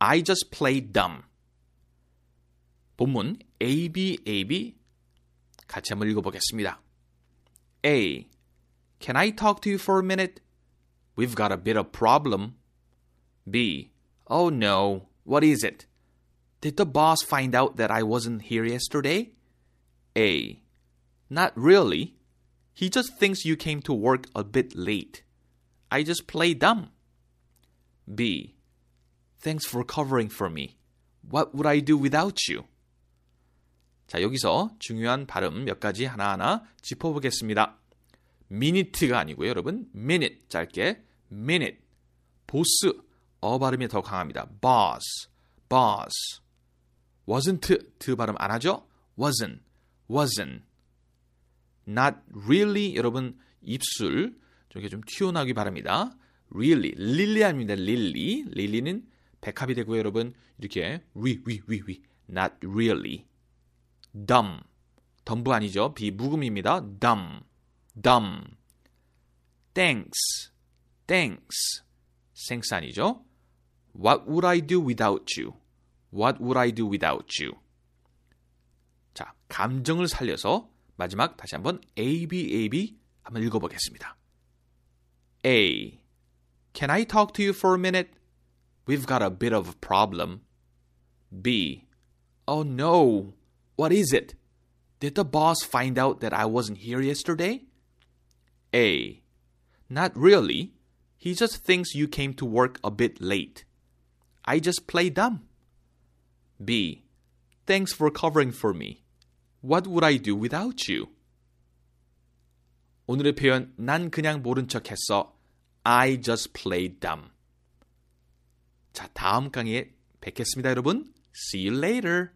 I just played dumb. 본문 A, B, A, B 같이 한번 읽어보겠습니다. A. Can I talk to you for a minute? We've got a bit of problem. B. Oh no, what is it? Did the boss find out that I wasn't here yesterday? A. Not really. He just thinks you came to work a bit late. I just play dumb. B. Thanks for covering for me. What would I do without you? 자, 여기서 중요한 발음 몇 가지 하나하나 짚어보겠습니다. minute가 아니고요, 여러분. minute, 짧게. minute. 보스, 어 발음이 더 강합니다. boss, boss. wasn't, 드 발음 안 하죠? wasn't, wasn't. not really, 여러분, 입술, 저게 좀 튀어나오기 바랍니다. really, 릴리 아닙니다. 릴리. 릴리는 백합이 되고요, 여러분. 이렇게 위, 위, 위, 위. not really. dumb. 덤부 아니죠. 비무금입니다. dumb. dumb. thanks. thanks. thanks 아니죠. what would I do without you? what would I do without you? 자, 감정을 살려서 마지막 다시 한번 A, B, A, B 한번 읽어보겠습니다. A. Can I talk to you for a minute? We've got a bit of a problem. B. Oh no. What is it? Did the boss find out that I wasn't here yesterday? A. Not really. He just thinks you came to work a bit late. I just play dumb. B. Thanks for covering for me. What would I do without you? 오늘의 표현 난 그냥 모른 척 했어. I just played dumb. 자, 다음 강의에 뵙겠습니다, 여러분. See you later.